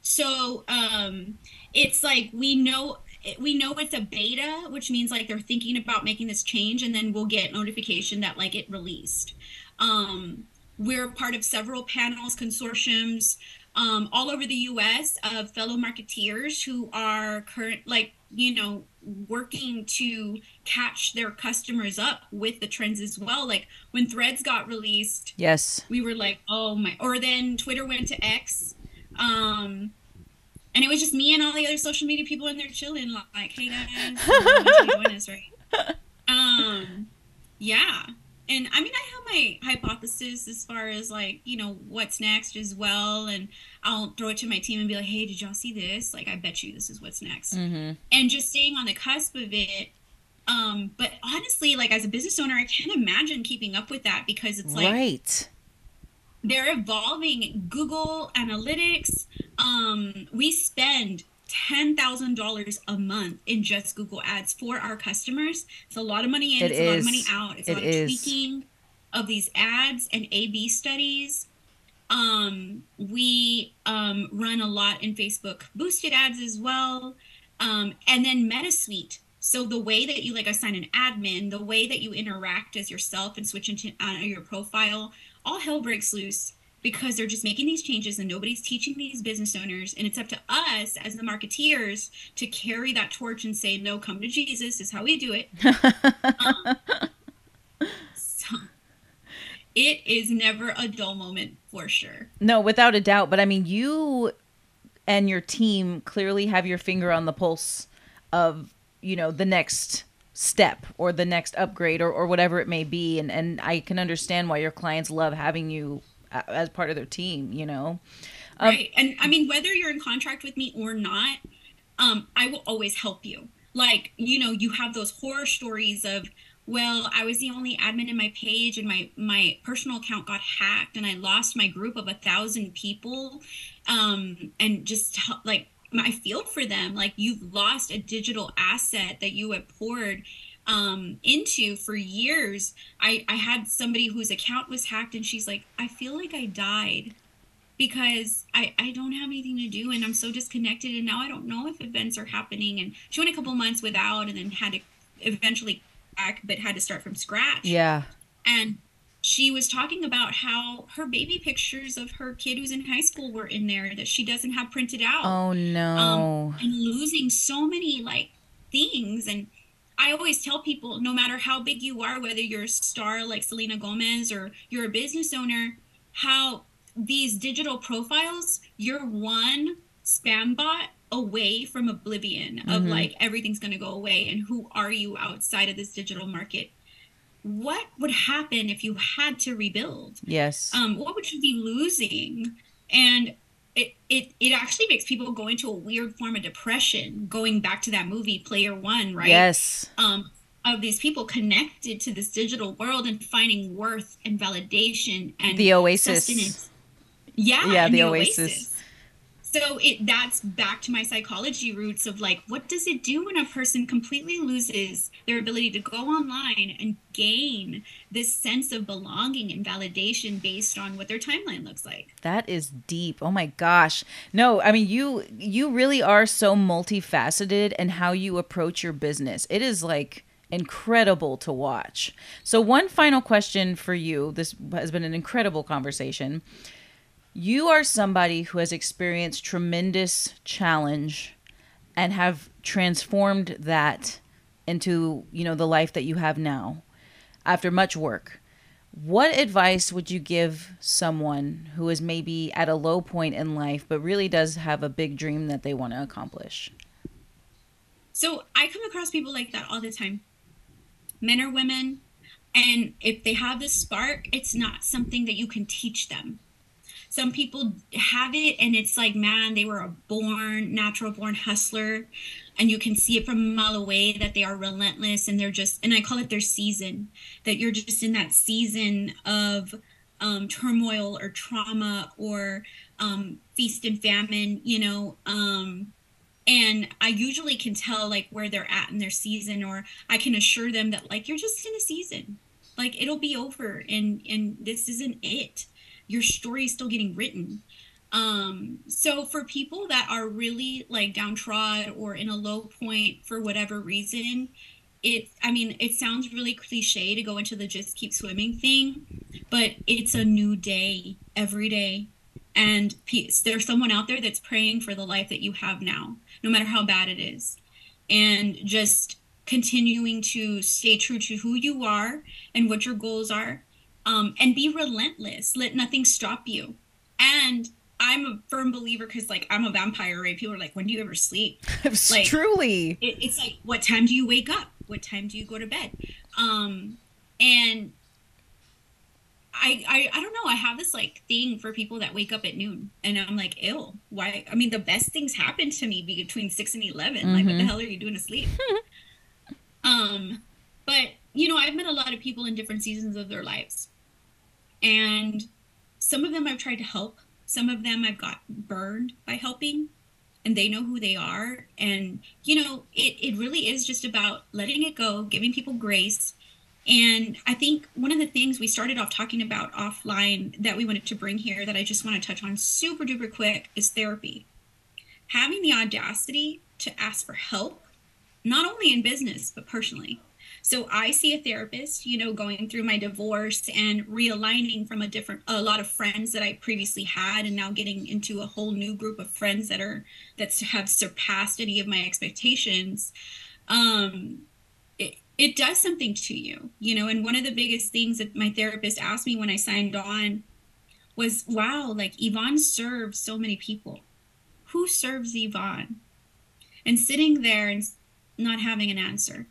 So um, it's like we know we know it's a beta, which means like they're thinking about making this change, and then we'll get notification that like it released. Um, we're part of several panels, consortiums um, all over the U.S. of fellow marketeers who are current, like you know, working to catch their customers up with the trends as well. Like when Threads got released, yes, we were like, oh my. Or then Twitter went to X. Um, and it was just me and all the other social media people in there chilling, like, "Hey guys, join us, right?" [laughs] Um, yeah, and I mean, I have my hypothesis as far as like, you know, what's next as well. And I'll throw it to my team and be like, hey, did y'all see this? Like, I bet you this is what's next. Mm-hmm. And just staying on the cusp of it. Um, but honestly, like as a business owner, I can't imagine keeping up with that because it's like, right. They're evolving Google Analytics. Um, we spend $10,000 a month in just Google Ads for our customers. It's a lot of money in, it it's is. a lot of money out. It's a lot of tweaking of these ads and A B studies. Um, we um, run a lot in Facebook boosted ads as well. Um, and then MetaSuite. So the way that you like assign an admin, the way that you interact as yourself and switch into uh, your profile, all hell breaks loose because they're just making these changes and nobody's teaching these business owners and it's up to us as the marketeers to carry that torch and say no come to jesus is how we do it. [laughs] Um, so it is never a dull moment for sure. No without a doubt but i mean you and your team clearly have your finger on the pulse of you know the next step or the next upgrade or, or whatever it may be and and i can understand why your clients love having you as part of their team, you know? Um, right. And I mean, whether you're in contract with me or not, um, I will always help you. Like, you know, you have those horror stories of, well, I was the only admin in my page and my my personal account got hacked and I lost my group of a thousand people. Um, and just like I feel for them. Like you've lost a digital asset that you have poured um, into for years. I, I had somebody whose account was hacked and she's like, I feel like I died because I, I don't have anything to do and I'm so disconnected and now I don't know if events are happening. And she went a couple months without and then had to eventually back, but had to start from scratch. Yeah. And she was talking about how her baby pictures of her kid who's in high school were in there that she doesn't have printed out. Oh no. Um, and losing so many like things and I always tell people no matter how big you are, whether you're a star like Selena Gomez or you're a business owner, how these digital profiles, you're one spam bot away from oblivion of mm-hmm. like everything's going to go away and who are you outside of this digital market? What would happen if you had to rebuild? Yes. Um what would you be losing? And it, it it actually makes people go into a weird form of depression going back to that movie player one right? Yes. Um of these people connected to this digital world and finding worth and validation and the oasis. yeah yeah the, the oasis. oasis so it that's back to my psychology roots of like what does it do when a person completely loses their ability to go online and gain this sense of belonging and validation based on what their timeline looks like? That is deep. Oh my gosh. No i mean you you really are so multifaceted and how you approach your business. It is like incredible to watch. So one final question for you. This has been an incredible conversation you are somebody who has experienced tremendous challenge and have transformed that into, you know, the life that you have now after much work. What advice would you give someone who is maybe at a low point in life but really does have a big dream that they want to accomplish? So, I come across people like that all the time. Men or women, and if they have this spark, it's not something that you can teach them some people have it and it's like man they were a born natural born hustler and you can see it from a mile away that they are relentless and they're just and i call it their season that you're just in that season of um, turmoil or trauma or um, feast and famine you know um, and i usually can tell like where they're at in their season or i can assure them that like you're just in a season. Like it'll be over and and this isn't it your story is still getting written. Um so for people that are really like downtrodden or in a low point for whatever reason it i mean it sounds really cliche to go into the just keep swimming thing but it's a new day every day. And peace there's someone out there that's praying for the life that you have now no matter how bad it is. And just continuing to stay true to who you are and what your goals are um, and be relentless let nothing stop you and i'm a firm believer because like i'm a vampire right people are like when do you ever sleep [laughs] like truly it, it's like what time do you wake up what time do you go to bed um and I, I I don't know. I have this like thing for people that wake up at noon, and I'm like, ill. Why? I mean, the best things happen to me between six and 11 mm-hmm. Like, what the mm-hmm. hell are you doing asleep? [laughs] um, but you know, I've met a lot of people in different seasons of their lives, and some of them I've tried to help. Some of them I've got burned by helping, and they know who they are. And you know, it it really is just about letting it go, giving people grace and I think one of the things we started off talking about offline that we wanted to bring here that I just want to touch on super duper quick is therapy. Having the audacity to ask for help, not only in business, but personally. So I see a therapist, you know, going through my divorce and realigning from a different, a lot of friends that I previously had, and now getting into a whole new group of friends that are, that have surpassed any of my expectations. Um, it does something to you, you know. And one of the biggest things that my therapist asked me when I signed on was, wow, like Yvonne serves so many people. Who serves Yvonne? And sitting there and not having an answer.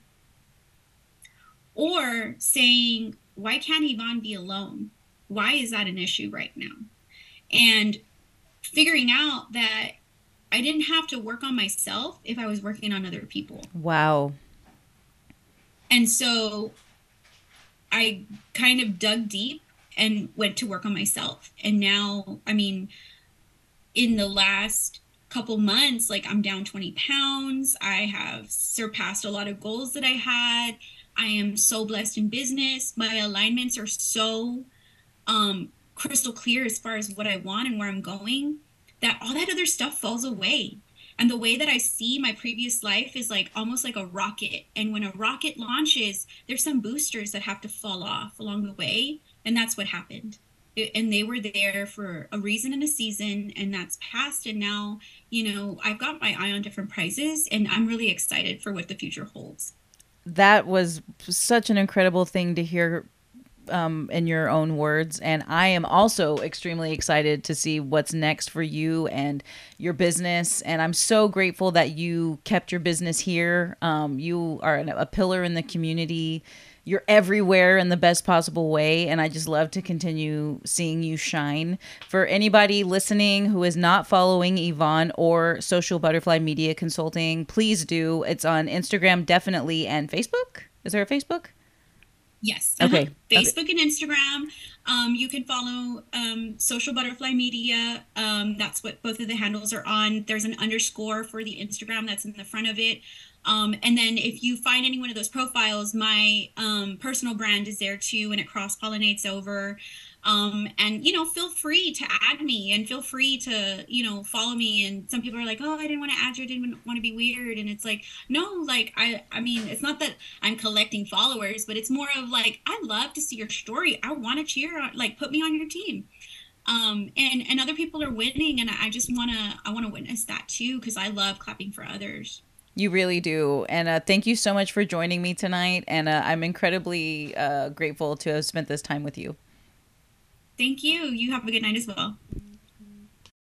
Or saying, why can't Yvonne be alone? Why is that an issue right now? And figuring out that I didn't have to work on myself if I was working on other people. Wow. And so I kind of dug deep and went to work on myself. And now, I mean, in the last couple months, like I'm down 20 pounds. I have surpassed a lot of goals that I had. I am so blessed in business. My alignments are so um, crystal clear as far as what I want and where I'm going that all that other stuff falls away. And the way that I see my previous life is like almost like a rocket. And when a rocket launches, there's some boosters that have to fall off along the way. And that's what happened. It, and they were there for a reason and a season, and that's past. And now, you know, I've got my eye on different prizes, and I'm really excited for what the future holds. That was such an incredible thing to hear um, in your own words. And I am also extremely excited to see what's next for you and your business. And I'm so grateful that you kept your business here. Um, you are a pillar in the community. You're everywhere in the best possible way. And I just love to continue seeing you shine. For anybody listening who is not following Yvonne or Social Butterfly Media Consulting, please do. It's on Instagram, definitely, and Facebook. Is there a Facebook? Yes. Okay. Uh-huh. Facebook okay. and Instagram. Um, you can follow um, Social Butterfly Media. Um, that's what both of the handles are on. There's an underscore for the Instagram that's in the front of it. Um, and then if you find any one of those profiles, my um, personal brand is there too, and it cross pollinates over. Um, and you know, feel free to add me and feel free to you know follow me. And some people are like, "Oh, I didn't want to add you. I didn't want to be weird." And it's like, no, like I, I mean, it's not that I'm collecting followers, but it's more of like I love to see your story. I want to cheer. On, like, put me on your team um and and other people are winning and i just want to i want to witness that too because i love clapping for others you really do. And uh, thank you so much for joining me tonight. And uh, I'm incredibly uh, grateful to have spent this time with you. Thank you. You have a good night as well.